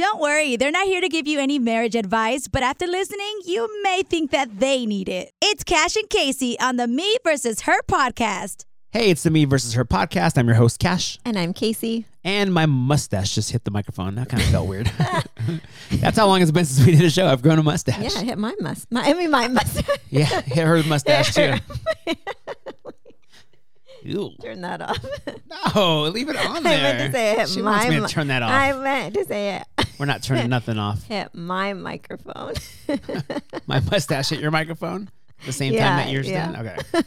don't worry, they're not here to give you any marriage advice, but after listening, you may think that they need it. It's Cash and Kacie on the Me versus Her podcast. Hey, it's the Me versus Her podcast. I'm your host, Cash. And I'm Kacie. And my mustache just hit the microphone. That kind of felt weird. That's how long it's been since we did a show. I've grown a mustache. Yeah, I hit my must. My, I mean, my mustache. Yeah, hit her mustache too. Ew. Turn that off. No, leave it on I there. meant to say I hit she my. wants me to turn that off. I meant to say it. We're not turning nothing off. Hit my microphone. My mustache hit your microphone the same time that yours yeah. did. Okay.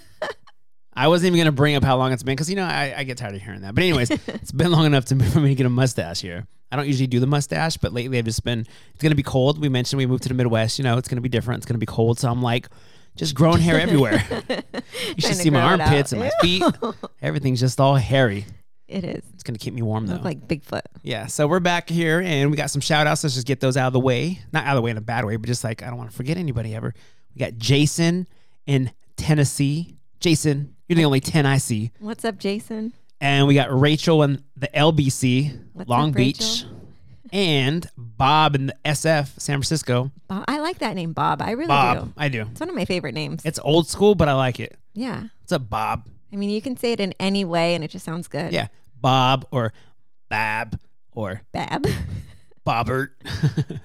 I wasn't even gonna bring up how long it's been because you know I, I get tired of hearing that. But anyways, it's been long enough to for me to get a mustache here. I don't usually do the mustache, but lately I've just been. It's gonna be cold. We mentioned we moved to the Midwest. You know, it's gonna be different. It's gonna be cold, so I'm like, just growing hair everywhere. you should see my armpits and my feet. Everything's just all hairy. It is. It's gonna keep me warm though. Look like Bigfoot. Yeah, so we're back here and we got some shout outs. Let's just get those out of the way. Not out of the way in a bad way, but just like I don't want to forget anybody ever. We got Jason in Tennessee. Jason, you're the only 10 I see. What's up, Jason? And we got Rachel in the LBC, What's Long up, Beach. Rachel? And Bob in the SF, San Francisco. Bob. I like that name, Bob. I really Bob, do. I do. It's one of my favorite names. It's old school, but I like it. yeah. What's up, Bob? I mean, you can say it in any way, and it just sounds good. Yeah, Bob or Bab or Bab. Bobbert.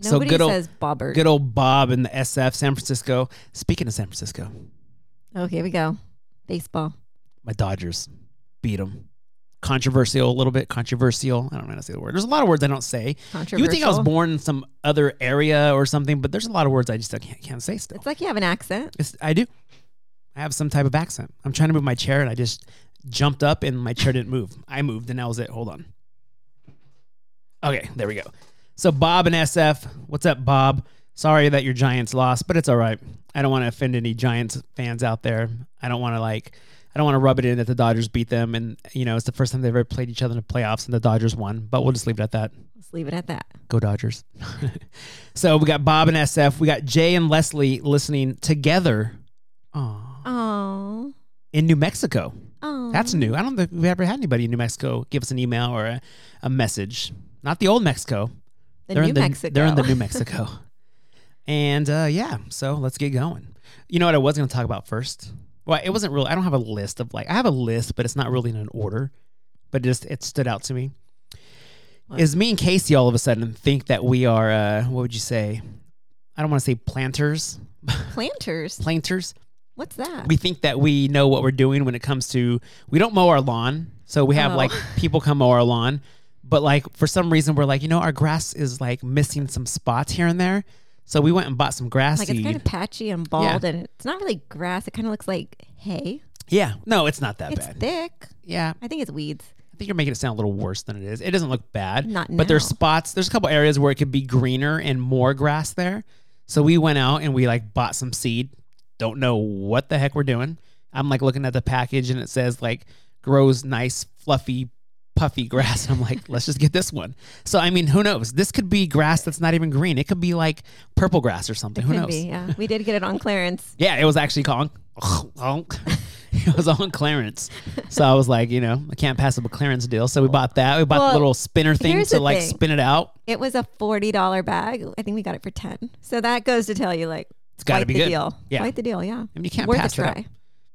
so Nobody good old, says Bobbert. good old Bob in the SF, San Francisco. Speaking of San Francisco, Oh, here we go. Baseball. my Dodgers beat them. Controversial, a little bit controversial. I don't know how to say the word. There's a lot of words I don't say. Controversial. You would think I was born in some other area or something, but there's a lot of words I just can't, can't say still. It's like you have an accent. It's, I do. I have some type of accent. I'm trying to move my chair and I just jumped up and my chair didn't move. I moved and that was it. Hold on. Okay, there we go. So Bob and SF, what's up, Bob? Sorry that your Giants lost, but it's all right. I don't want to offend any Giants fans out there. I don't want to like, I don't want to rub it in that the Dodgers beat them, and you know it's the first time they've ever played each other in the playoffs, and the Dodgers won. But we'll just leave it at that. Let's leave it at that. Go Dodgers. so we got Bob and SF. We got Jay and Leslie listening together. Aw. Oh. In New Mexico. That's new. I don't think we've ever had anybody in New Mexico give us an email or a, a message. Not the old Mexico. the they're New in the, Mexico. They're in the New Mexico. and uh, yeah, so let's get going. You know what I was going to talk about first? Well, it wasn't really. I don't have a list of like. I have a list, but it's not really in an order. But it just it stood out to me. What? Is me and Kacie all of a sudden think that we are? Uh, what would you say? I don't want to say planters. Planters. Planters. What's that? we think that we know what we're doing when it comes to we don't mow our lawn so we have Oh. like people come mow our lawn but like for some reason we're like you know our grass is like missing some spots here and there so we went and bought some grass like seed it's kind of patchy and bald, and it's not really grass. It kind of looks like hay. yeah no it's not that It's bad It's thick. yeah I think it's weeds. i think you're making it sound a little worse than it is it doesn't look bad Not but there's spots there's a couple areas where it could be greener and more grass there so we went out and we like bought some seed don't know what the heck we're doing. I'm like looking at the package and it says like grows nice fluffy puffy grass. And i'm like let's just get this one. So i mean who knows? This could be grass that's not even green. It could be like purple grass or something. It who could knows? be. Yeah, we did get it on clearance. yeah it was actually called it was on clearance. So i was like you know i can't pass up a clearance deal. So we bought that. We bought Well, the little spinner thing to like thing. spin it out. It was a forty dollar bag. I think we got it for ten. So that goes to tell you, like, It's gotta be the good. deal. Yeah. quite the deal. Yeah, I mean, you can't worth pass a it up. try.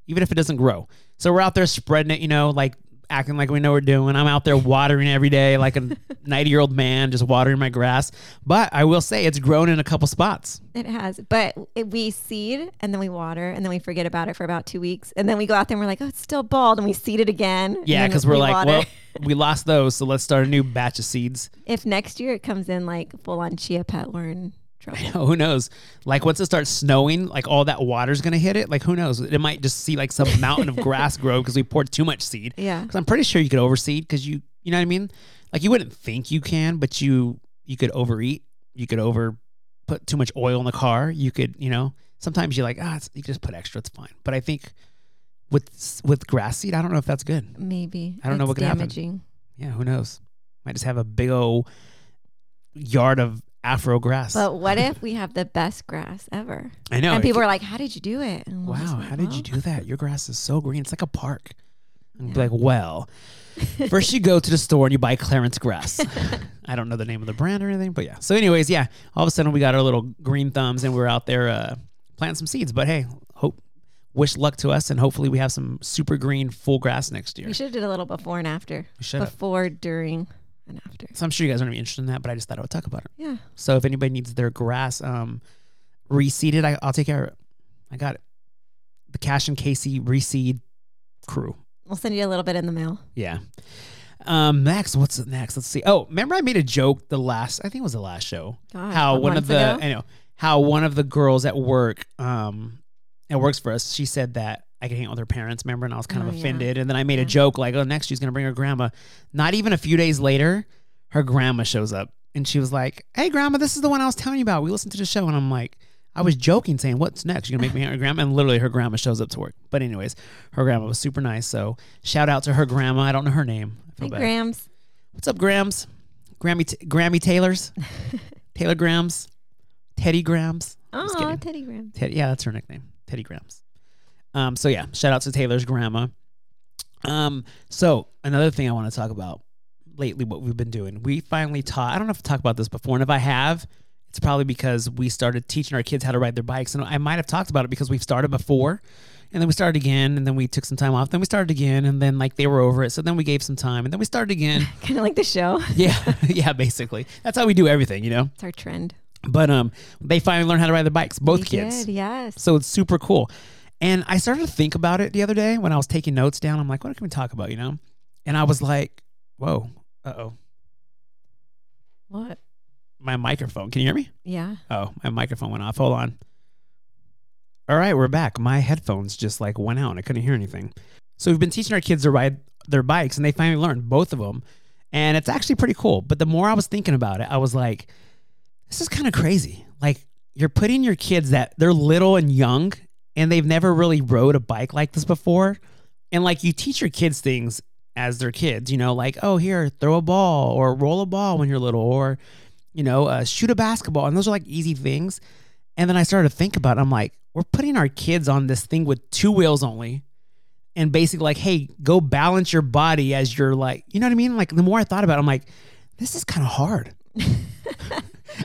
even if it doesn't grow. So we're out there spreading it, you know, like acting like we know what we're doing. I'm out there watering every day like a 90 year old man, just watering my grass. But I will say it's grown in a couple spots. It has, but it, we seed and then we water and then we forget about it for about two weeks and then we go out there and we're like, oh, it's still bald, and we seed it again. Yeah, because we're we like, water. well, we lost those, so let's start a new batch of seeds. if next year it comes in like full on chia pet, we're in trouble. who knows? Like once it starts snowing, like all that water's gonna hit it. Like who knows? It might just see like some mountain of grass grow because we poured too much seed. Yeah. Because I'm pretty sure you could overseed because you, you know what I mean? Like you wouldn't think you can, but you you could overeat. You could over put too much oil in the car. You could, you know, sometimes you're like, ah, it's, you just put extra. It's fine. But I think with with grass seed, I don't know if that's good. Maybe. I don't know what could happen. damaging. Yeah, who knows? Might just have a big old yard of afro grass. But what if we have the best grass ever? I know. and people are like, "How did you do it?" And Wow, like, how did you do that? Your grass is so green. It's like a park. And be like, well, First, you go to the store and you buy Clarence grass. I don't know the name of the brand or anything, but yeah. So, anyways, yeah. All of a sudden, we got our little green thumbs and we're out there uh, planting some seeds. But hey, hope wish luck to us and hopefully we have some super green full grass next year. We should have did a little before and after. We should. Before, during, and after. So I'm sure you guys aren't even interested in that, but I just thought I would talk about it. Yeah. So if anybody needs their grass um, reseeded, I, I'll take care of it. I got it. The Cash and Kacie reseed crew. We'll send you a little bit in the mail. Yeah. Um, next, what's next? Let's see. Oh, remember I made a joke the last, I think it was the last show. Gosh, how one of the, ago? I know, how one of the girls at work, um, that works for us, she said that I could hang out with her parents, remember? And I was kind Oh, of yeah. offended. And then I made a joke like, oh, next she's going to bring her grandma. Not even a few days later, her grandma shows up and she was like, hey, grandma, this is the one I was telling you about. We listened to the show. And I'm like, I was joking, saying, "What's next? You're gonna make me hang out with grandma?" And literally, her grandma shows up to work. But anyways, her grandma was super nice. So shout out to her grandma. I don't know her name. I Hey, bad. Grams. What's up, Grams? Grammy, t- Grammy Taylors, Taylor Grams, Teddy Grams. Oh. Teddy Grams. Teddy, yeah, that's her nickname, Teddy Grams. Um, so yeah, shout out to Taylor's grandma. Um, so another thing I want to talk about lately, what we've been doing, we finally taught. I don't know if I talked about this before, and if I have, it's probably because we started teaching our kids how to ride their bikes, and I might have talked about it because we've started before, and then we started again, and then we took some time off, then we started again, and then like they were over it, so then we gave some time, and then we started again. Kind of like the show. yeah, yeah, basically, that's how we do everything, you know. It's our trend. But um, they finally learned how to ride their bikes, both We kids. Did, yes. So it's super cool. And I started to think about it the other day when I was taking notes down. I'm like, what can we talk about, you know? And I was like, whoa, uh oh, What? my microphone. Can you hear me? Yeah. Oh, my microphone went off. Hold on. All right, we're back. My headphones just like went out and I couldn't hear anything. So we've been teaching our kids to ride their bikes and they finally learned both of them. And it's actually pretty cool. But the more I was thinking about it, I was like, this is kind of crazy. Like you're putting your kids that they're little and young and they've never really rode a bike like this before. And like you teach your kids things as they're kids, you know, like, oh, here, throw a ball or roll a ball when you're little or, you know, uh, shoot a basketball. And those are like easy things. And then I started to think about it. I'm like, we're putting our kids on this thing with two wheels only. And basically, like, hey, go balance your body as you're like, you know what I mean? Like, the more I thought about it, I'm like, this is kind of hard.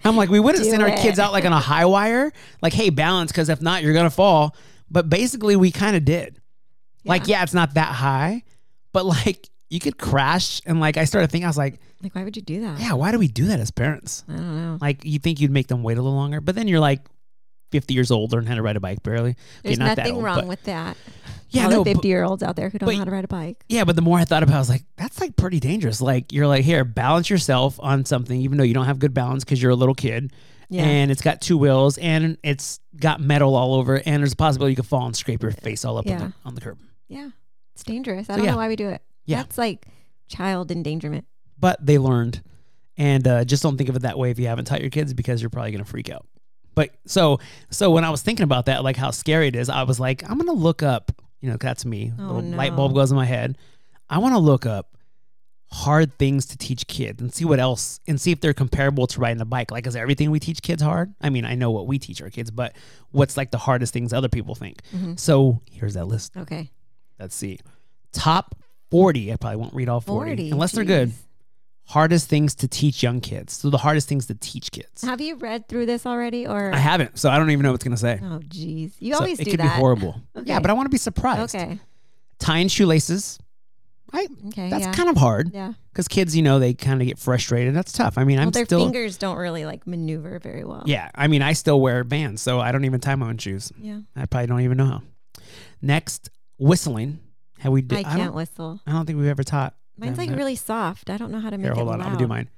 I'm like, we wouldn't Do send our kids out like on a high wire, like, hey, balance, because if not, you're going to fall. But basically, we kind of did. Like, yeah, it's not that high, but like, you could crash. And like, I started thinking, I was like, Like, why would you do that? yeah, why do we do that as parents? I don't know. Like, you think you'd make them wait a little longer, but then you're like 50 years old, learning how to ride a bike barely. There's not that nothing old, wrong with that. Yeah, All no, the but- 50 year olds out there who don't but- know how to ride a bike. Yeah, but the more I thought about it, I was like, that's like pretty dangerous. Like, you're like, here, balance yourself on something, even though you don't have good balance because you're a little kid. Yeah. And it's got two wheels and it's got metal all over. And there's a possibility you could fall and scrape your face all up on, the, on the curb. yeah. It's dangerous. I So, don't yeah. know why we do it. Yeah. That's like child endangerment. But they learned. And uh, just don't think of it that way if you haven't taught your kids because you're probably going to freak out. But so, so when I was thinking about that, like how scary it is, I was like, I'm going to look up, you know, that's me. Oh, little light bulb goes in my head. I want to look up hard things to teach kids and see what else and see if they're comparable to riding a bike. Like, is everything we teach kids hard? I mean, I know what we teach our kids, but what's like the hardest things other people think? Mhm. So here's that list. Okay. Let's see. Top 40. I probably won't read all 40, 40. unless they're good. Hardest things to teach young kids. So the hardest things to teach kids. Have you read through this already? Or I haven't, so I don't even know what it's gonna say. Oh, jeez, You So always it do could that. be horrible. Yeah, but I want to be surprised. Okay. Tying shoelaces. I Okay. that's yeah. kind of hard yeah. because kids, you know, they kind of get frustrated. That's tough. I mean, Well, I'm their still. fingers don't really like maneuver very well. Yeah, I mean, I still wear bands, so I don't even tie my own shoes. Yeah. I probably don't even know how. Next, whistling. Have we? Di- I I, can't don't. whistle. I don't think we've ever taught. Mine's like really soft. I don't know how to make Here, it hold on. loud. I'm gonna do mine.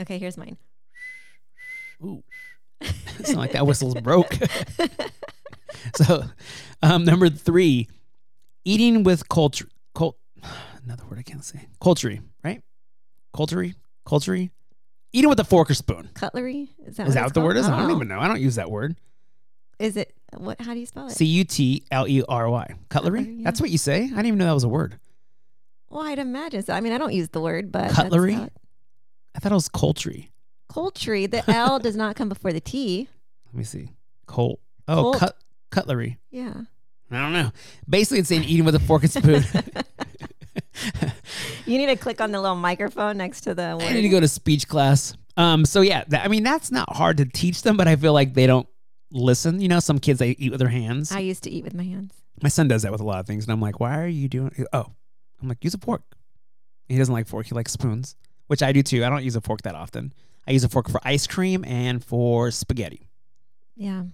Okay, here's mine. Ooh, it's not like that whistle's broke. so, um, number three, eating with culture. Cult, another word I can't say. Culture, right? Culture, culture. Eating with a fork or spoon. Cutlery? Is that Is what that it's what the word called? is? I don't even know. I don't use that word. Is it what? How do you spell it? C U T L E R Y. Cutlery. Cutlery, yeah. That's what you say. I didn't even know that was a word. well, I'd imagine so. I mean, I don't use the word, but Cutlery? I thought it was culture. Poultry. The L does not come before the T. Let me see. Colt. Oh, Colt. cut cutlery. Yeah. I don't know. Basically, it's saying eating with a fork and spoon. You need to click on the little microphone next to the I word. need to go to speech class. Um, so yeah, that, I mean that's not hard to teach them, but I feel like they don't listen. You know, some kids they eat with their hands. I used to eat with my hands. My son does that with a lot of things, and I'm like, why are you doing? Oh, I'm like, use a fork. He doesn't like fork; he likes spoons, which I do too. I don't use a fork that often. I use a fork for ice cream and for spaghetti. Yeah.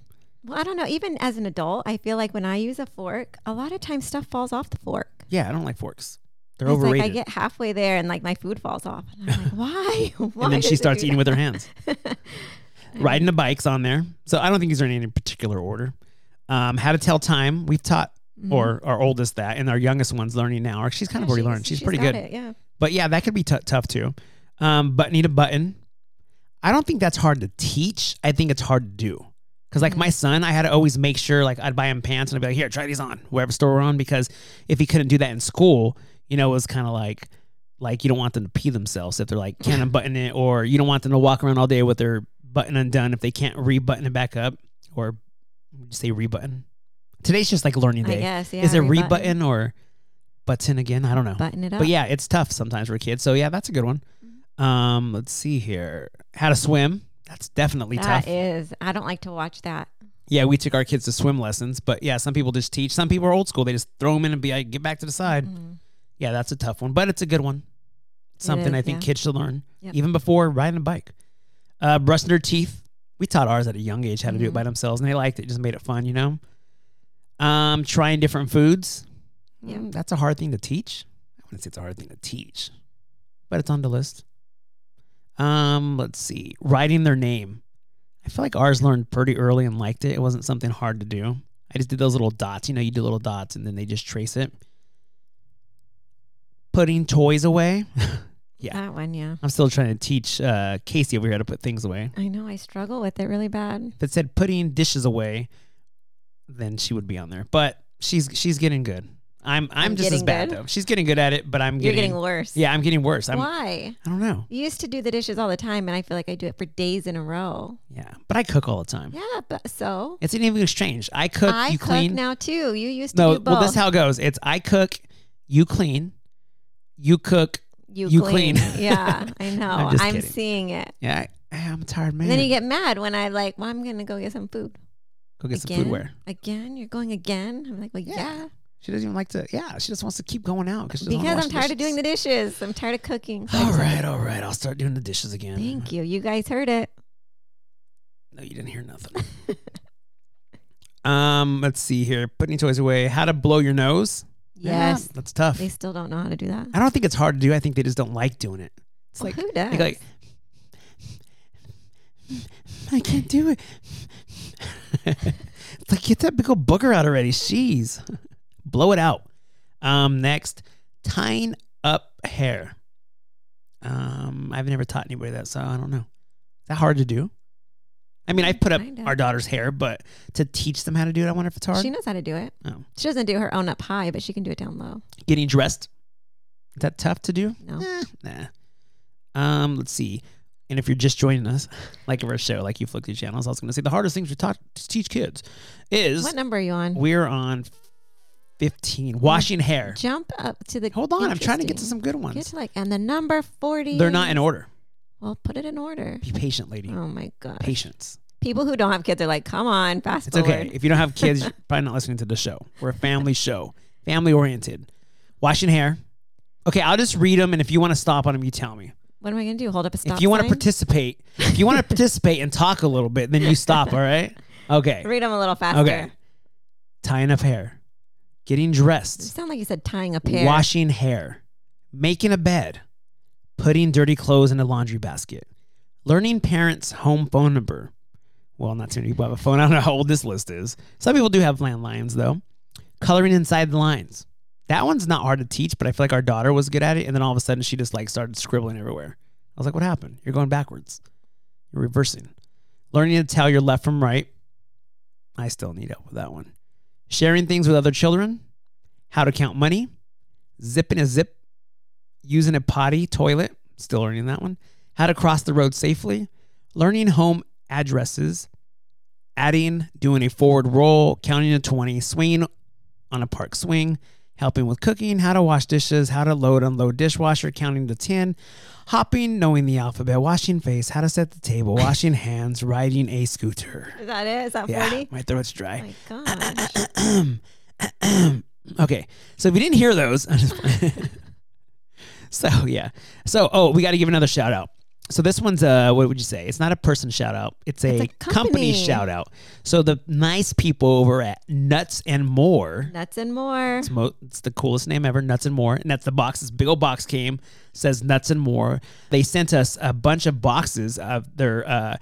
Well, I don't know. Even as an adult, I feel like when I use a fork, a lot of times stuff falls off the fork. Yeah, I don't like forks. They're It's overrated. like I get halfway there and like my food falls off. And I'm like, why? why and then she starts eating that? with her hands. Riding the bike's on there. So I don't think these are in any particular order. Um, how to tell time. We've taught Mhm. or our oldest that, and our youngest one's learning now. Or she's kind of already she's- learned. She's, she's pretty good. it, yeah. But yeah, that could be t- tough too. Um, but need a button. I don't think that's hard to teach. I think it's hard to do. Cause like Mhm. my son, I had to always make sure like I'd buy him pants and I'd be like, here, try these on, wherever store we're on. Because if he couldn't do that in school, you know, it was kind of like like you don't want them to pee themselves if they're like can't unbutton it, or you don't want them to walk around all day with their button undone if they can't rebutton it back up, or say rebutton? Today's just like learning I day. guess. Yeah. Is it rebutton. rebutton or button again? I don't know. Button it up. But yeah, it's tough sometimes for kids. So yeah, that's a good one. Um, let's see here. How to swim. That's definitely That tough. is. I don't like to watch that. yeah, we took our kids to swim lessons, but yeah, some people just teach. Some people are old school. They just throw them in and be like, get back to the side. Mhm. Yeah, that's a tough one, but it's a good one. Something is, I think yeah. kids should learn Yep. even before riding a bike. Uh, brushing their teeth. We taught ours at a young age how to do it Mhm. by themselves, and they liked it. Just made it fun, you know. Um, trying different foods. Yep. Mm, that's a hard thing to teach. I wouldn't say it's a hard thing to teach, but it's on the list. Um, let's see. Writing their name. I feel like ours learned pretty early and liked it. It wasn't something hard to do. I just did those little dots. You know, you do little dots and then they just trace it. Putting toys away. Yeah. That one, yeah. I'm still trying to teach uh, Kacie over here how to put things away. I know. I struggle with it really bad. If it said putting dishes away, then she would be on there. But she's she's getting good. I'm I'm, I'm just as bad good? though. She's getting good at it, but I'm You're getting, getting worse. yeah, I'm getting worse. I'm Why? I don't know. You used to do the dishes all the time, and I feel like I do it for days in a row. Yeah, but I cook all the time. Yeah, but so It's an even exchange. I cook, I you cook clean. now too. You used to no, do both. well, this is how it goes. It's I cook, you clean, you cook. You, you clean. clean. yeah, I know. I'm I'm, seeing it. Yeah, I, I'm a tired man. And then you get mad when I like, well, I'm gonna go get some food. go get again? some Where Again? You're going again? I'm like, well, Yeah. yeah. She doesn't even like to. Yeah, she just wants to keep going out because Because I'm tired of doing the dishes. I'm tired of cooking. So All right, all right. I'll start doing the dishes again. Thank you. You guys heard it. No, you didn't hear nothing. um, let's see here. Putting toys away. How to blow your nose. Yeah, Yes. that's tough. They still don't know how to do that. I don't think it's hard to do. I think they just don't like doing it. It's Well, like, who does? like, like, I can't do it. it's like get that big old booger out already. Jeez, blow it out. Um, next, tying up hair. Um, I've never taught anybody that, so I don't know. Is that hard to do? I mean, I put up Kinda. our daughter's hair, but to teach them how to do it, I wonder if it's hard. She knows how to do it. Oh. She doesn't do her own up high, but she can do it down low. Getting dressed. Is that tough to do? No. Eh, nah. Um, let's see. And if you're just joining us, like of our show, like you flick through channels, I was going to say the hardest things to, talk, to teach kids is What number are you on? we're on 15. Washing hair. Jump up to the. Hold on, I'm trying to get to interesting. some good ones. Get to like, and the number 40. They're not in order. Well, put it in order. Be patient, lady. Oh my God. Patience. People who don't have kids are like, come on, fast It's forward. okay. If you don't have kids, you're probably not listening to the show. We're a family show, family oriented. Washing hair. Okay, I'll just read them, and if you want to stop on them, you tell me. What am I going to do? Hold up a stop if you want to sign? participate, if you want to participate and talk a little bit, then you stop. All right. Okay. Read them a little faster. Okay. Tying up hair, getting You dressed, sound like you said tying up hair. washing hair, making a bed, putting dirty clothes in a laundry basket, learning parents' home phone number. Well, not too many people have a phone. I don't know how old this list is. Some people do have landlines though. Coloring inside the lines. That one's not hard to teach, but I feel like our daughter was good at it, and then all of a sudden she just like started scribbling everywhere. I was like, "What happened? You're going backwards. You're reversing." Learning to tell your left from right. I still need help with that one. Sharing things with other children. How to count money. Zipping a zip. Using a potty toilet. Still learning that one. How to cross the road safely. Learning home addresses. Adding, doing a forward roll, counting to 20, swinging on a park swing, helping with cooking, how to wash dishes, how to load, and unload dishwasher, counting to 10, hopping, knowing the alphabet, washing face, how to set the table, washing hands, riding a scooter. Is that it? Is that 40? Yeah, 40? my throat's Oh dry. my gosh. okay, so if you didn't hear those, I'm just so yeah. So oh, we got to give another shout out. So this one's uh, what would you say? It's not a person shout out. It's a, It's a company. company. shout out. So the nice people over at Nuts and More. Nuts and more. It's, mo- it's the coolest name ever, Nuts and More. And that's the box. This big old box came, says Nuts and More. They sent us a bunch of boxes of their uh,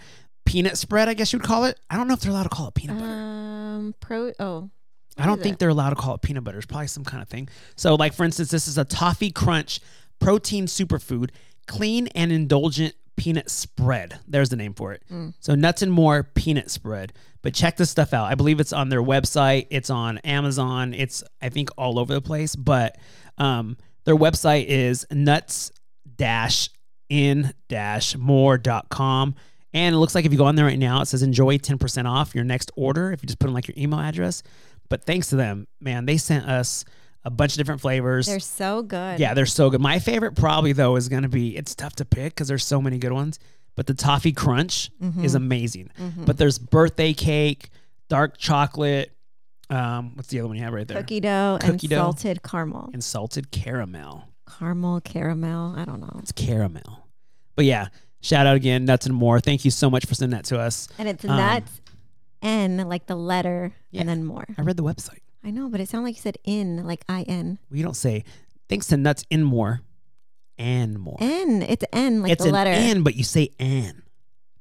peanut spread, I guess you would call it. I don't know if they're allowed to call it peanut butter. Um, pro. Oh, I don't think it? they're allowed to call it peanut butter. It's probably some kind of thing. So, like for instance, this is a toffee crunch protein superfood, clean and indulgent peanut spread. There's the name for it. Mm. So nuts and more peanut spread. But check this stuff out. I believe it's on their website. It's on Amazon. It's I think all over the place. But um, their website is nuts dash in dash more.com. And it looks like if you go on there right now, it says enjoy 10% off your next order if you just put in like your email address. But thanks to them, man, they sent us a bunch of different flavors. they're so good. yeah, they're so good. My favorite probably though is going to be it's tough to pick because there's so many good ones, but the toffee crunch is amazing. But there's birthday cake, dark chocolate, um what's the other one you have right there? Cookie dough Cookie and dough. salted caramel. And salted caramel. Caramel, caramel. I don't know. It's caramel. But yeah, shout out again, Nuts and More. Thank you so much for sending that to us. And it's Um, nuts, N like the letter, Yeah. and then more. I read the website. I know, but it sounded like you said in, like I N. We don't say thanks to Nuts in More and more. N. It's N, like it's the an letter. N, but you say an.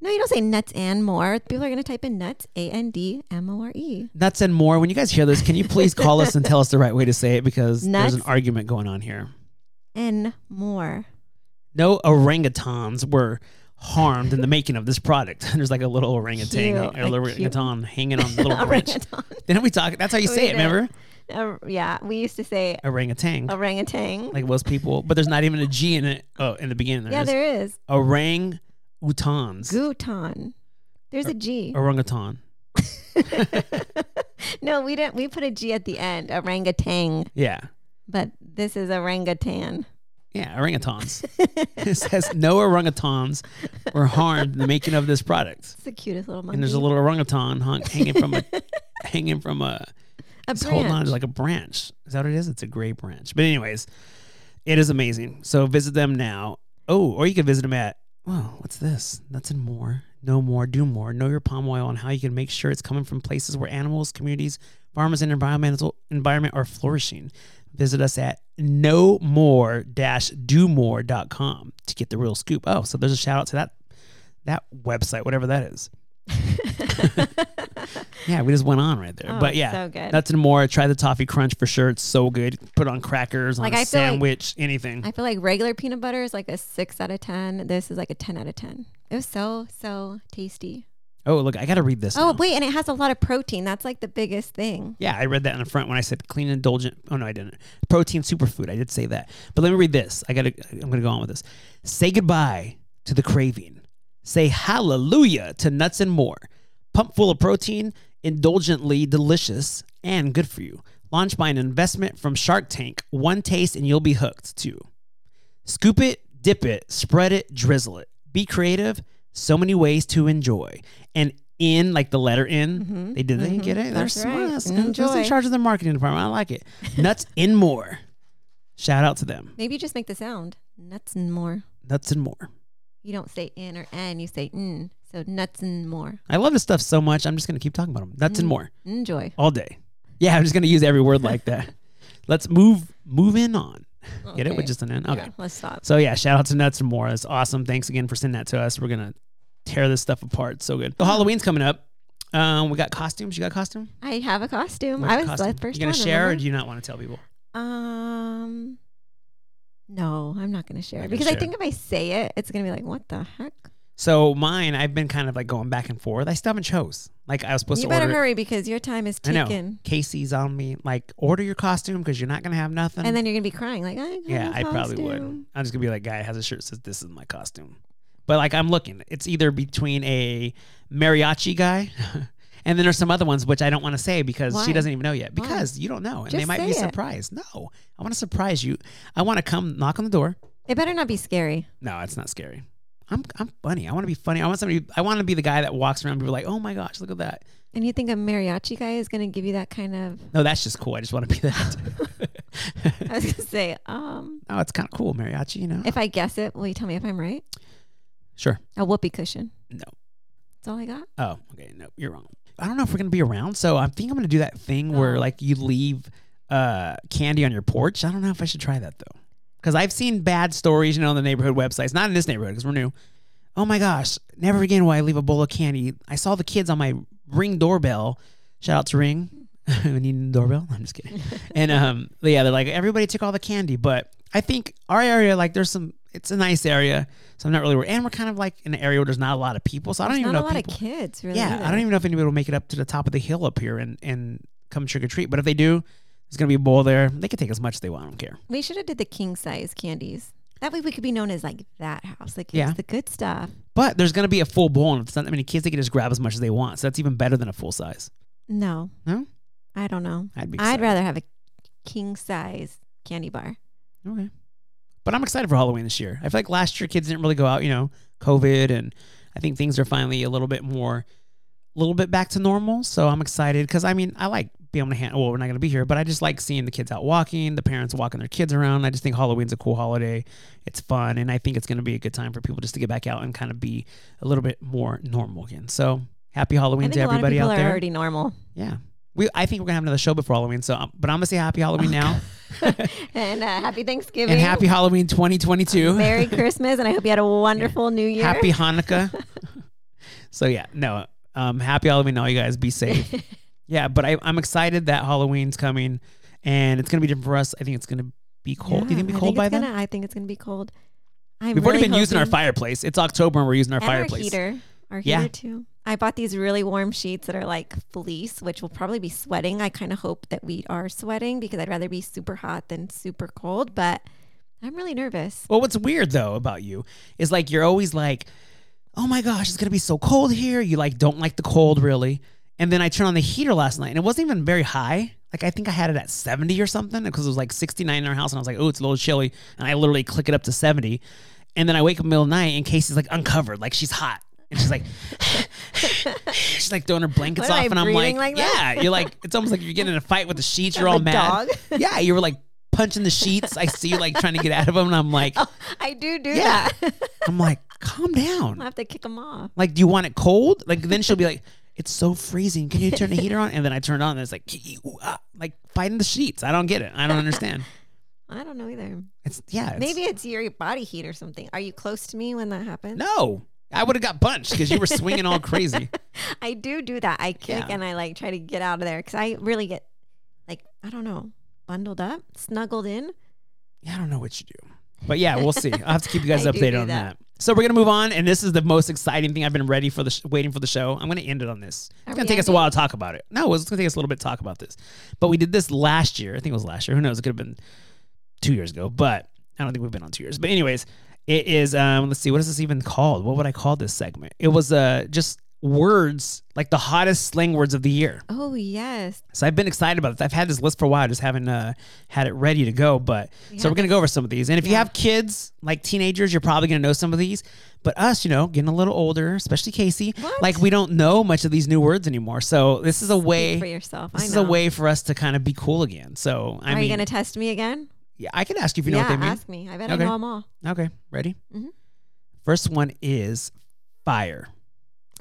No, you don't say nuts and more. People are going to type in nuts, A N D M O R E. Nuts and more. When you guys hear this, can you please call us and tell us the right way to say it because there's an argument going on here. N more. No orangutans were harmed in the making of this product. There's like a little orangutan, Cute, a little orangutan hanging on the little branch. Didn't we talk? That's how you say it. Remember? Uh, yeah, we used to say Orangutan. orangutan. like most people, but there's not even a G in it. Oh, in the beginning, yeah, there there is. is orang utans. Gutan. There's a G. Orangutan. no, we didn't. We put a G at the end. Orangutan. Yeah. But this is orangutan. Yeah, orangutans. it says no orangutans were harmed in the making of this product. It's the cutest little monkey. And there's a little orangutan hung, hanging from a hanging from a a it's holding on to like a branch. Is that what it is? It's a gray branch. But anyways, it is amazing. So visit them now. Oh, or you can visit them at oh, what's this? Nuts and more. Know more, do more. Know your palm oil and how you can make sure it's coming from places where animals, communities, farmers, and environmental environment are flourishing. Visit us at no more dash do more.com to get the real scoop. Oh, so there's a shout out to that that website, whatever that is. yeah, we just went on right there. Oh, but yeah, so good. And more. Try the toffee crunch for sure. It's so good. Put on crackers, on Like, a I like- sandwich, anything. I feel like regular peanut butter is like a six out of ten. This is like a ten out of ten. It was so so tasty. Oh, look, I got to read this. Oh now. wait, and it has a lot of protein. That's like the biggest thing. Yeah, I read that in the front when I said clean, indulgent. Oh no, I didn't. Protein superfood. I did say that. But let me read this. I got to. I'm going to go on with this. Say goodbye to the craving. Say hallelujah to nuts and more. Pump full of protein, indulgently delicious, and good for you. Launched by an investment from Shark Tank. One taste and you'll be hooked too. Scoop it, dip it, spread it, drizzle it. Be creative. So many ways to enjoy. And in, like the letter in, mm-hmm. they did. They mm-hmm. get it. They're That's smart. right. That's- Who's in charge of the marketing department? I like it. Nuts and more. Shout out to them. Maybe you just make the sound nuts and more. Nuts and more. You don't say in or n. You say n. So nuts and more. I love this stuff so much. I'm just gonna keep talking about them. Nuts and mm. more Enjoy. all day. Yeah, I'm just gonna use every word like that. Let's move move in on. Get it with Okay. just an N? Okay. Yeah, let's stop. So yeah, shout out to Nuts and More. That's awesome. Thanks again for sending that to us. We're gonna tear this stuff apart. So good. So Halloween's coming up. Um, we got costumes. You got a costume? I have a costume. I was costume? the first You gonna one. share, or do you not want to tell people? Um, no, I'm not going to share Not it gonna because I think if I say it, it's going to be like, what the heck? So mine, I've been kind of like going back and forth. I still haven't chose. Like I was supposed You to You better order. hurry because your time is I know. ticking. Kacie's on me. Like order your costume because you're not gonna have nothing. And then you're going to be crying like, I yeah, I probably would. I'm just gonna be like, guy has a shirt says this is my costume. But like I'm looking, it's either between a mariachi guy, And then there's some other ones which I don't want to say because Why? she doesn't even know yet. Why? Because you don't know, and they Just might be it. surprised. No, I want to surprise you. I want to come knock on the door. It better not be scary. No, it's not scary. I'm I'm funny. I want to be funny. I want somebody. I want to be the guy that walks around and be like, oh my gosh, look at that. And you think a mariachi guy is going to give you that kind of? No, that's just cool. I just want to be that. I was going to say, um, no, it's kind of cool, mariachi. You know. if I guess it, will you tell me if I'm right? sure. A whoopee cushion. No. That's all I got. Oh, okay. No, you're wrong. I don't know if we're gonna be around, so I think I'm gonna do that thing where Oh. like you leave uh candy on your porch. I don't know if I should try that though, because I've seen bad stories, you know, on the neighborhood websites. Not in this neighborhood because we're new. Oh my gosh! Never again will I leave a bowl of candy. I saw the kids on my Ring doorbell. Shout out to Ring. we need a doorbell. I'm just kidding. and um, yeah, they're like everybody took all the candy, but I think our area, like, there's some. It's a nice area, so I'm not really worried. And we're kind of like in an area where there's not a lot of people, so I don't There's even not know a lot people. of kids, really. Yeah, I don't even know if anybody will make it up to the top of the hill up here and, and come trick or treat. But if they do, there's gonna be a bowl there. They can take as much as they want. I don't care. We should have did the king size candies. That way we could be known as like that house. Like Yeah. the good stuff. But there's gonna be a full bowl, and if it's not that many kids, they can just grab as much as they want. So that's even better than a full size. No. No? I don't know. I'd be. I'd excited. rather have a king size candy bar. Okay. But I'm excited for Halloween this year. I feel like last year kids didn't really go out, you know, COVID, and I think things are finally a little bit more, a little bit back to normal. So I'm excited because I mean I like being able to hand. Well, we're not gonna be here, but I just like seeing the kids out walking, the parents walking their kids around. I just think Halloween's a cool holiday. It's fun, and I think it's gonna be a good time for people just to get back out and kind of be a little bit more normal again. So happy Halloween to a lot of everybody people out are there. already normal. yeah. We, I think we're gonna have another show before Halloween, so um, but I'm gonna say Happy Halloween now and uh, happy Thanksgiving. and Happy Halloween 2022. Merry Christmas, and I hope you had a wonderful New Year. Happy Hanukkah. so yeah, no, um, happy Halloween, all you guys. Be safe. Yeah, but I, I'm excited that Halloween's coming, and it's gonna be different for us. I think it's gonna be cold. Do you think it'll be cold by then? gonna, I think it's gonna be cold. I'm We've really already been using our fireplace. It's October and we're using our and fireplace. Our heater. Our Yeah. heater too. I bought these really warm sheets that are like fleece, which will probably be sweating. I kind of hope that we are sweating because I'd rather be super hot than super cold, but I'm really nervous. Well, what's weird though about you is like you're always like, "Oh my gosh, it's gonna be so cold here." You like don't like the cold really, and then I turned on the heater last night and it wasn't even very high. Like I think I had it at 70 or something because it was like 69 in our house, and I was like, "Oh, it's a little chilly," and I literally click it up to 70, and then I wake up in the middle of the night and Kacie's like uncovered, like she's hot. And she's like, she's like throwing her blankets off, and I'm like, like yeah, you're like, it's almost like you're getting in a fight with the sheets. You're all mad. dog. Yeah, you were like punching the sheets. I see you like trying to get out of them, and I'm like, oh, I do do Yeah. that. I'm like, calm down. I'll have to kick them off. Like, do you want it cold? Like, then she'll be like, it's so freezing. Can you turn the heater on? And then I turn it on, and it's like, ah," like fighting the sheets. I don't get it. I don't understand. I don't know either. It's yeah. It's, Maybe it's your body heat or something. Are you close to me when that happens? no. I would have got punched because you were swinging all crazy. I do do that. I kick Yeah. and I like try to get out of there because I really get like I don't know, bundled up, snuggled in. Yeah, I don't know what you do. But yeah, we'll see. I'll have to keep you guys do updated do on that. that. So we're gonna move on, and this is the most exciting thing I've been ready for the sh- waiting for the show. I'm gonna end it on this. Are It's gonna take us a while to talk about it. No, it's gonna take us a little bit to talk about this. But we did this last year. I think it was last year. Who knows? It could have been two years ago. But I don't think we've been on two years. But anyways, it is. Um, let's see. What is this even called? What would I call this segment? It was uh just words like the hottest slang words of the year. Oh yes. So I've been excited about this. I've had this list for a while, I just haven't uh, had it ready to go. But so we're gonna go over some of these. And if you have kids, like teenagers, you're probably gonna know some of these. But us, you know, getting a little older, especially Kacie, What? like we don't know much of these new words anymore. So this is a way. for yourself. This is know. a way for us to kind of be cool again. So I Are mean, you gonna test me again? yeah, I can ask you if you know yeah, what they mean. ask me. I bet Okay. I know them all. Okay, ready? Mhm. First one is fire.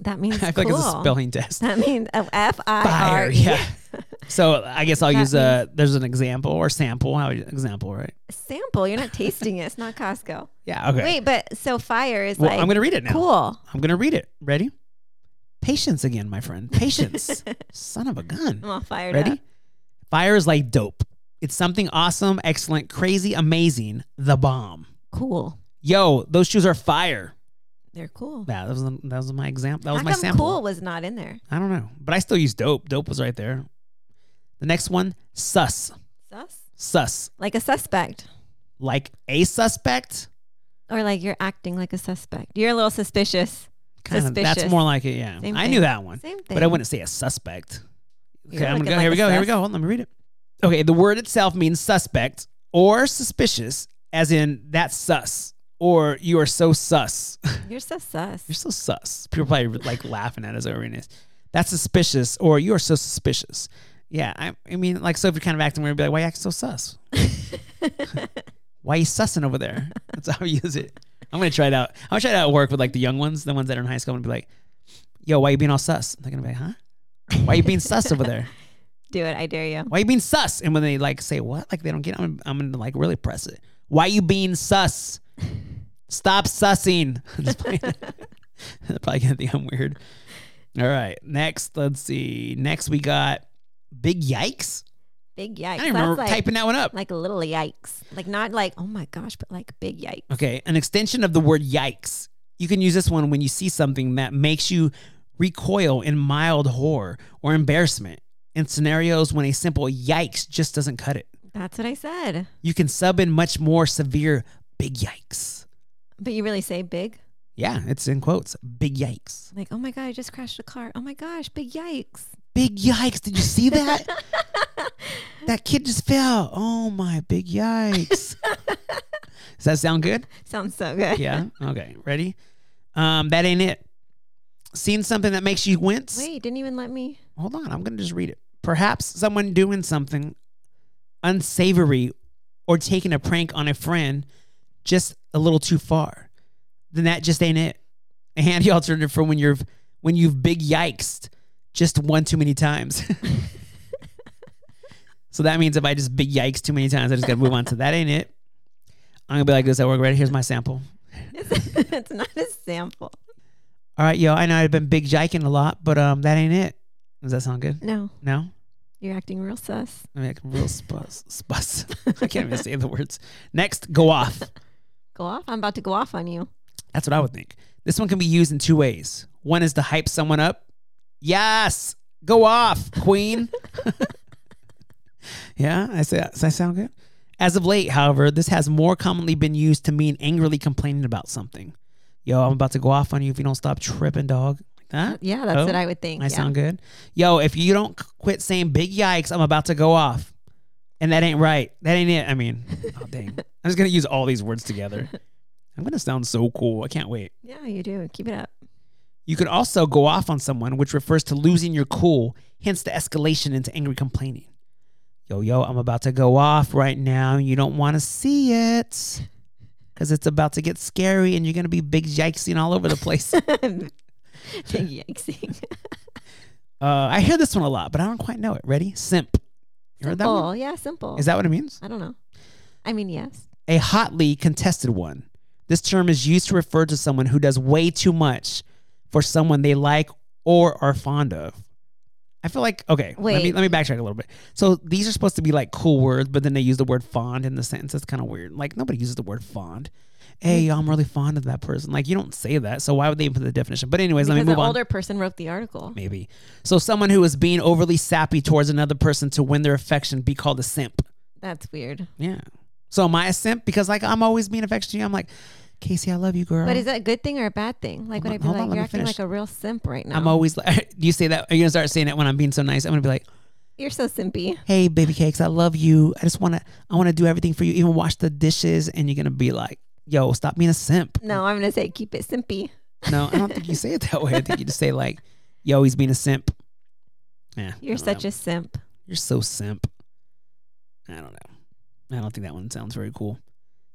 That means I feel cool. like it's a spelling test. That means oh, F I R Fire, yeah. So I guess I'll That use uh, a. There's an example or sample. How example, right? Sample. You're not tasting it. It's not Costco. Yeah. Okay. Wait, but so fire is well, like I'm gonna read it now. cool. I'm gonna read it. Ready? Patience again, my friend. Patience. Son of a gun. I'm all fired Ready? up. Fire is like dope. It's something awesome, excellent, crazy, amazing. The bomb. Cool. Yo, those shoes are fire. They're cool. Yeah, that was that was my example. That was How my come sample. cool was not in there? I don't know, but I still use dope. Dope was right there. The next one, sus. Sus? Sus. Like a suspect. Like a suspect. Or like you're acting like a suspect. You're a little suspicious. kind of. That's more like it. Yeah, Same I thing. knew that one, Same thing. but I wouldn't say a suspect. You're Okay, I'm gonna go. like here we go. Here we go. Hold on, let me read it. Okay, the word itself means suspect or suspicious, as in that's sus, or you are so sus. You're so sus. You're so sus. People probably like laughing at us over this. That's suspicious, or you are so suspicious. Yeah, I, I mean, like, so if you're kind of acting weird, be like, why you acting so sus? why you sussing over there? That's how we use it. I'm gonna try it out. I'm gonna try it out at work with like the young ones, the ones that are in high school, and be like, yo, why you being all sus? They're gonna be like, huh? Why you being sus over there? Do it. I dare you. Why you being sus? And when they like say what, like they don't get, it, I'm, I'm gonna like really press it. Why you being sus? Stop sussing. They're probably gonna think I'm weird. All right, next, let's see. Next we got big yikes. Big yikes. I don't remember like, typing that one up. like a little yikes. Like not like oh my gosh, but like big yikes. Okay, an extension of the word yikes. You can use this one when you see something that makes you recoil in mild horror or embarrassment. In scenarios when a simple yikes just doesn't cut it. That's what I said. You can sub in much more severe big yikes. But you really say big? Yeah, it's in quotes. Big yikes. Like, oh my god, I just crashed a car. Oh my gosh, big yikes. Big yikes. Did you see that? that kid just fell. Oh my big yikes. Does that sound good? Sounds so good. Yeah. Okay. Ready? Um, that ain't it. Seen something that makes you wince? Wait, didn't even let me. Hold on. I'm gonna just read it. Perhaps someone doing something unsavory or taking a prank on a friend just a little too far. Then that just ain't it. A handy alternative for when you're when you've big yikes just one too many times. so that means if I just big yikes too many times, I just gotta move on to that ain't it. I'm gonna be like this at work. right? Here's my sample. It's, it's not a sample. All right, yo, I know I've been big jiking a lot, but um, that ain't it. Does that sound good? No, No? you're acting real sus. I'm real spus. spus. I can't even say the words. Next, go off. Go off. I'm about to go off on you. That's what I would think. This one can be used in two ways. One is to hype someone up. Yes, go off, queen. yeah, I say, does that sound good? As of late, however, this has more commonly been used to mean angrily complaining about something. Yo, I'm about to go off on you if you don't stop tripping, dog. Like that? Yeah, that's Oh, what I would think. I yeah. sound good. Yo, if you don't quit saying big yikes, I'm about to go off. And that ain't right. That ain't it. I mean, oh dang. I'm just gonna use all these words together. I'm gonna sound so cool. I can't wait. Yeah, you do. Keep it up. You could also go off on someone, which refers to losing your cool, hence the escalation into angry complaining. Yo, yo, I'm about to go off right now. You don't want to see it because it's about to get scary and you're going to be big yikesing all over the place. uh, Big yikesing. I hear this one a lot, but I don't quite know it. Ready? Simp. You heard that one? Simple. Yeah, simple. Is that what it means? I don't know. I mean, yes. a hotly contested one. This term is used to refer to someone who does way too much for someone they like or are fond of. I feel like okay. Let me Wait. let me backtrack a little bit. So these are supposed to be like cool words, but then they use the word fond in the sentence. That's kind of weird. Like nobody uses the word fond. Hey, mm. I'm really fond of that person. Like you don't say that. So why would they even put the definition? But anyways, let me because move an on. older person wrote the article. Maybe. So someone who is being overly sappy towards another person to win their affection be called a simp. That's weird. Yeah. So am I a simp? Because like I'm always being affectionate to you. I'm like, Kacie, I love you, girl. But is that a good thing or a bad thing? Like, would on, I be hold on, like, you're acting finish. like a real simp right now? I'm always like, you say that? Are you gonna start saying it when I'm being so nice? I'm gonna be like, You're so simpy. hey, baby cakes, I love you. I just wanna, I wanna do everything for you, even wash the dishes. And you're gonna be like, yo, stop being a simp. No, I'm gonna say keep it simpy. No, I don't think you say it that way. I think you just say like, yo, he's being a simp. Yeah, You're such a simp. You're so simp. I don't know. I don't think that one sounds very cool.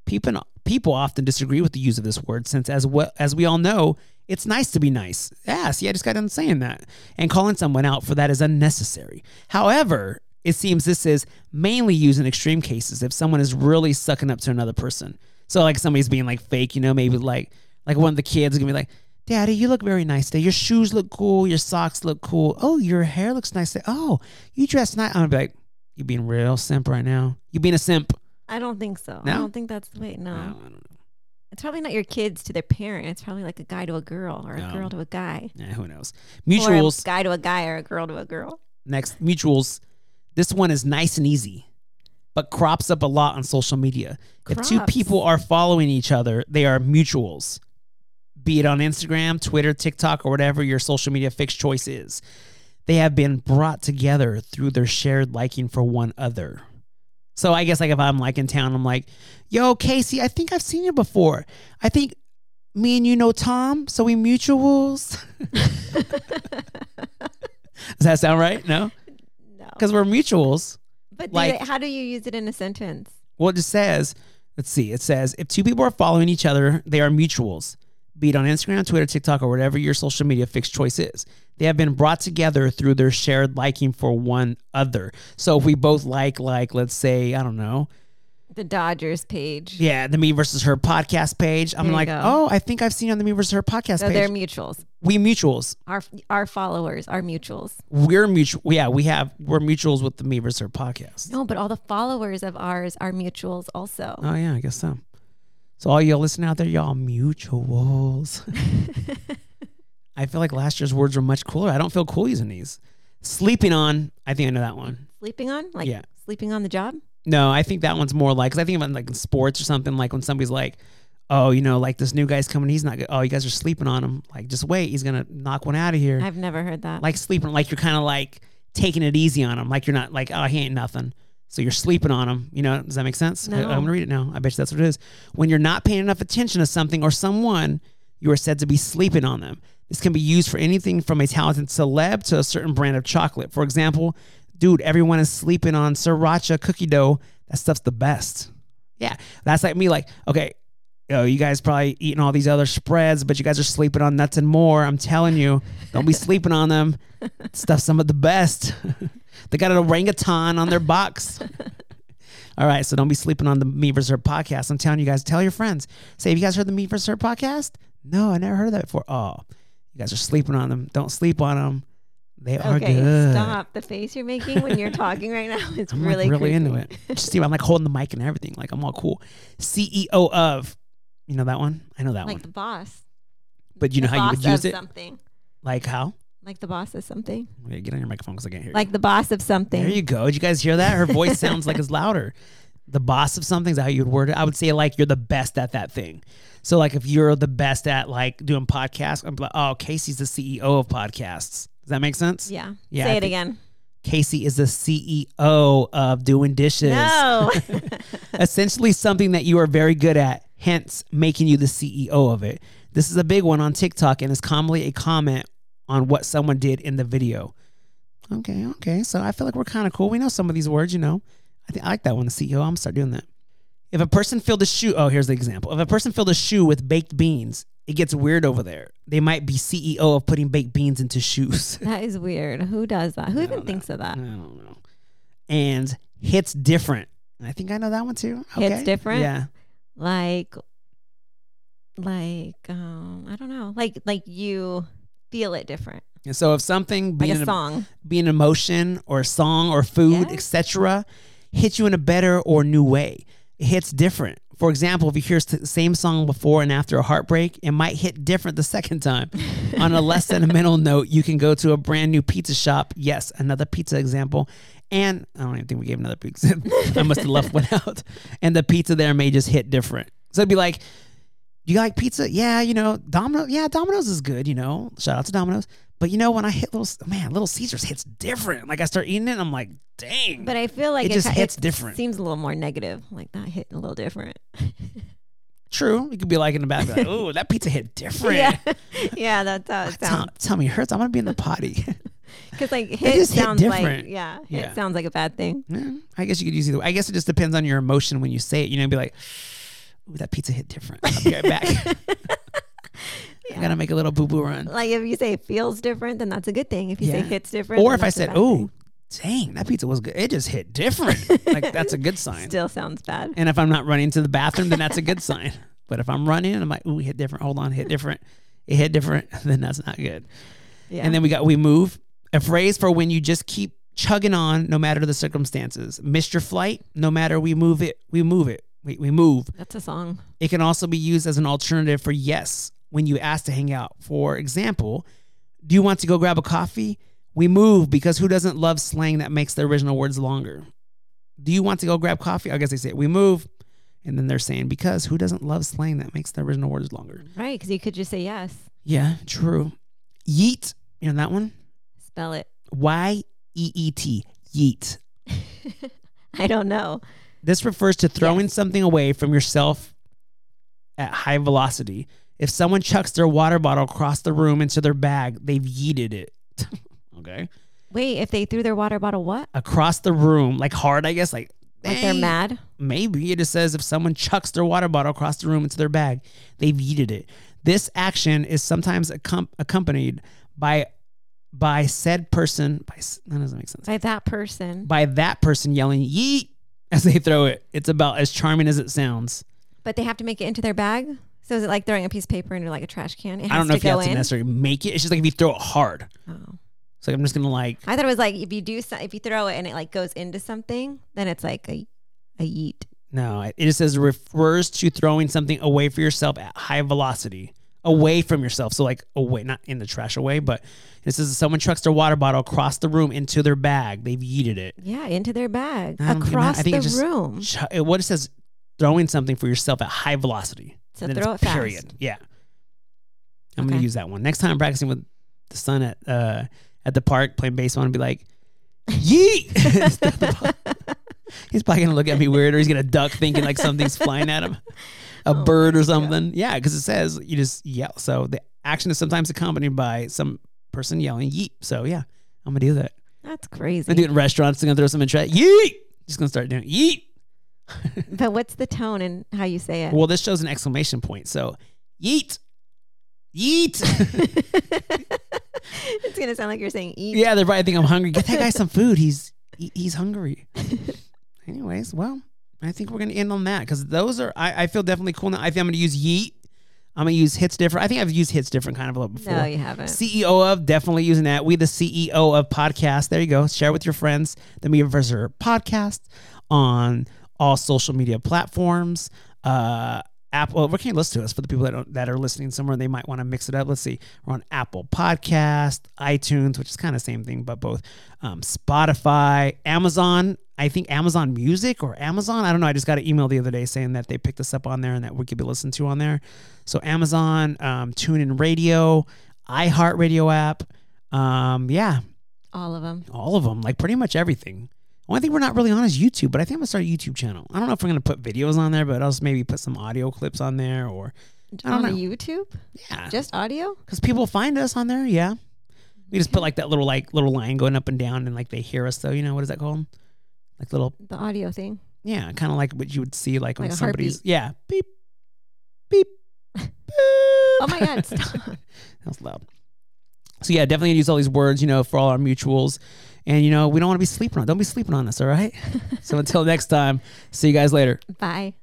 People people often disagree with the use of this word since as well as we all know, it's nice to be nice. Yeah, see, I just got done saying that. And calling someone out for that is unnecessary. However, it seems this is mainly used in extreme cases if someone is really sucking up to another person. So like somebody's being like fake, you know, maybe like like one of the kids is gonna be like, Daddy, you look very nice today. Your shoes look cool. Your socks look cool. Oh, your hair looks nice today. Oh, you dress nice. I'm gonna be like, you being real simp right now. You being a simp. I don't think so. No? I don't think that's the way. No. I don't, I don't know. It's probably not your kids to their parent. It's probably like a guy to a girl or a No. girl to a guy. Yeah, who knows? Or a Mutuals. guy to a guy or a girl to a girl. Next, mutuals. This one is nice and easy, but crops up a lot on social media. If two people are following each other, they are mutuals. be it on Instagram, Twitter, TikTok, or whatever your social media fixed choice is. They have been brought together through their shared liking for one other. So I guess like if I'm like in town, I'm like, yo, Kacie, I think I've seen you before. I think me and you know Tom, so we mutuals. Does that sound right? No? No. Because we're mutuals. But do like- they- how do you use it in a sentence? Well, it just says, let's see, it says if two people are following each other, they are mutuals, be it on Instagram, Twitter, TikTok, or whatever your social media fixed choice is. They have been brought together through their shared liking for one other. So if we both like, like, let's say, I don't know, The Dodgers page. yeah, the Me versus Her podcast page, I'm There you like, go. oh, I think I've seen you on the Me versus Her podcast So they're mutuals. we mutuals. Our our followers are mutuals. We're mutual. Yeah, we have, we're mutuals with the Me versus Her podcast. No, but all the followers of ours are mutuals also. Oh, yeah, I guess so. So all y'all listening out there, y'all mutuals. I feel like last year's words were much cooler. I don't feel cool using these. Sleeping on, I think I know that one. Sleeping on? Like Yeah. sleeping on the job? No, I think that one's more like, because I think about like in sports or something, like when somebody's like, oh, you know, like this new guy's coming, he's not good. Oh, you guys are sleeping on him. Like, just wait, he's going to knock one out of here. I've never heard that. like sleeping, like you're kind of like taking it easy on him. Like you're not like, oh, he ain't nothing. So you're sleeping on him. You know, does that make sense? I, No. I'm gonna read it now. I bet you that's what it is. When you're not paying enough attention to something or someone, you are said to be sleeping on them. This can be used for anything from a talented celeb to a certain brand of chocolate. For example, dude, everyone is sleeping on sriracha cookie dough. That stuff's the best. Yeah, that's like me. Like, okay, yo, you guys probably eating all these other spreads, but you guys are sleeping on nuts and more. I'm telling you, don't be sleeping on them. Stuff some of the best. they got an orangutan on their box. All right, so don't be sleeping on the Me vs. Her podcast. I'm telling you guys, tell your friends. Say, have you guys heard the Me vs. Her podcast? No, I never heard of that before. Oh, you guys are sleeping on them. Don't sleep on them. They are okay, good. stop. The face you're making when you're talking right now It's I'm really like really creepy. into it. Just see, I'm like holding the mic and everything. Like I'm all cool. CEO of, you know that one? I know that Like one. Like the boss. But you know The how you would use it? Something. Like how? Like the boss of something. Okay, get on your microphone because I can't hear you. Like the boss of something. There you go. Did you guys hear that? Her voice sounds like it's louder. The boss of something is that how you would word it? I would say like you're the best at that thing. So like if you're the best at like doing podcasts, I'm like, oh, Kacie's the CEO of podcasts. Does that make sense? yeah. Yeah, Say I it again. Kacie is the CEO of doing dishes. No. Essentially something that you are very good at, hence making you the CEO of it. This is a big one on TikTok and is commonly a comment on what someone did in the video. Okay, okay. So I feel like we're kind of cool. We know some of these words, you know. I think I like that one, the CEO. I'm gonna start doing that. If a person filled a shoe, oh, here's the example. If a person filled a shoe with baked beans, it gets weird over there. They might be CEO of putting baked beans into shoes. that is weird. Who does that? Who even thinks of that? I don't know. And hits different. I think I know that one too. Hits different? Yeah. Like like um I don't know. Like like you feel it different. And so if something Like being a an, song. being an emotion or a song or food, Yeah. etc., hits you in a better or new way. It hits different. For example, if you hear the same song before and after a heartbreak, it might hit different the second time. On a less sentimental note, you can go to a brand new pizza shop. Yes, another pizza example. And I don't even think we gave another pizza. I must have left one out. And the pizza there may just hit different. So it'd be like, you like pizza? Yeah, you know, Domino's. Yeah, Domino's is good. You know, shout out to Domino's. But you know, when I hit little man, Little Caesars hits different. Like I start eating it, and I'm like, dang. But I feel like It just ki- hits different. Seems a little more negative. Like that hit a little different. True, you could be like in the back, like, oh, that pizza hit different. yeah, yeah, that's how it Tell, sounds. tell me, it hurts. I'm gonna be in the potty. Because like hit just hit sounds like yeah, Yeah. sounds like a bad thing. Yeah, I guess you could use either. I guess it just depends on your emotion when you say it. You know, be like, ooh, that pizza hit different. I'll be right back. I gotta make a little boo boo run. Like if you say it feels different, then that's a good thing. If you Yeah. say hits different, Or if I said, "Ooh, dang, that pizza was good," it just hit different. like that's a good sign. still sounds bad. And if I'm not running to the bathroom, then that's a good sign. But if I'm running, I'm like, "Ooh, hit different." Hold on, hit different. It hit different. Then that's not good. Yeah. And then we got we move a phrase for when you just keep chugging on no matter the circumstances. Missed your flight, no matter we move it, we move it. We, we move. that's a song. It can also be used as an alternative for yes when you ask to hang out. For example, do you want to go grab a coffee? We move because who doesn't love slang that makes the original words longer? Do you want to go grab coffee? I guess they say we move. And then they're saying because who doesn't love slang that makes the original words longer? Right, because you could just say yes. Yeah, true. Yeet. You know that one? Spell it. Y E E T. Yeet. I don't know. This refers to throwing Yes. something away from yourself at high velocity. If someone chucks their water bottle across the room into their bag, they've yeeted it. okay. Wait, if they threw their water bottle, what? Across the room, like hard, I guess, like Like they're mad? Maybe it just says if someone chucks their water bottle across the room into their bag, they've yeeted it. This action is sometimes accom- accompanied by by said person. By that doesn't make sense. By that person. By that person yelling "yeet" as they throw it. It's about as charming as it sounds. But they have to make it into their bag? So is it like throwing a piece of paper into like a trash can? It has I don't know if you have to in. necessarily make it. It's just like if you throw it hard. Oh. It's like I'm just gonna like I thought it was like if you do so, if you throw it and it like goes into something, then it's like a a yeet. no. It just says refers to throwing something away for yourself at high velocity, away from yourself. So like away, not in the trash away, but this is someone trucks their water bottle across the room into their bag, they've yeeted it. Yeah, into their bag I across I think the just- room. It- What it says, throwing something for yourself at high velocity. So throw it fast. Period. Yeah. I'm gonna use that one next time. I'm practicing with the son at uh, at the park playing baseball and be like, "Yeet!" he's probably gonna look at me weird, or he's gonna duck, thinking like something's flying at him, a Oh bird or something. Yeah, because it says you just yell. So the action is sometimes accompanied by some person yelling "Yeet!" So yeah, I'm gonna do that. That's crazy. gonna do it in restaurants. I'm gonna throw some in chat. Yeet! Just gonna start doing Yeet. But what's the tone and how you say it? Well, this shows an exclamation point. So, yeet, yeet. it's gonna sound like you're saying eat. yeah, they're probably think I'm hungry. Get that guy some food. He's he's hungry. Anyways, well, I think we're gonna end on that because those are I, I feel definitely cool now. I think I'm gonna use yeet. I'm gonna use hits different. I think I've used hits different kind of a little before. No, you haven't. CEO of definitely using that. We the CEO of podcast. There you go. Share with your friends the Me versus podcast on all social media platforms. Uh, Apple. Where can you listen to us for the people that don't, that are listening somewhere? They might want to mix it up. Let's see. We're on Apple Podcast, iTunes, which is kind of same thing, but both. Um, Spotify, Amazon. I think Amazon Music or Amazon. I don't know. I just got an email the other day saying that they picked us up on there and that we could be listened to on there. So Amazon, um, TuneIn Radio, iHeartRadio app. Um, yeah, All of them. all of them, like pretty much everything. Only thing we're not really on is YouTube, but I think I'm gonna start a YouTube channel. I don't know if we're gonna put videos on there, but I'll just maybe put some audio clips on there or I don't on know. YouTube? yeah, Just audio? because people find us on there. Yeah, we just put like that little like little line going up and down, and like they hear us though. You know what is that called? Like little The audio thing. yeah, kind of like what you would see like, when Like a somebody's heartbeat. yeah beep beep. beep. Oh my God, stop. that was loud. So yeah, definitely use all these words, you know, for all our mutuals. And you know, we don't want to be sleeping on. Don't be sleeping on us, all right? so until next time, see you guys later. Bye.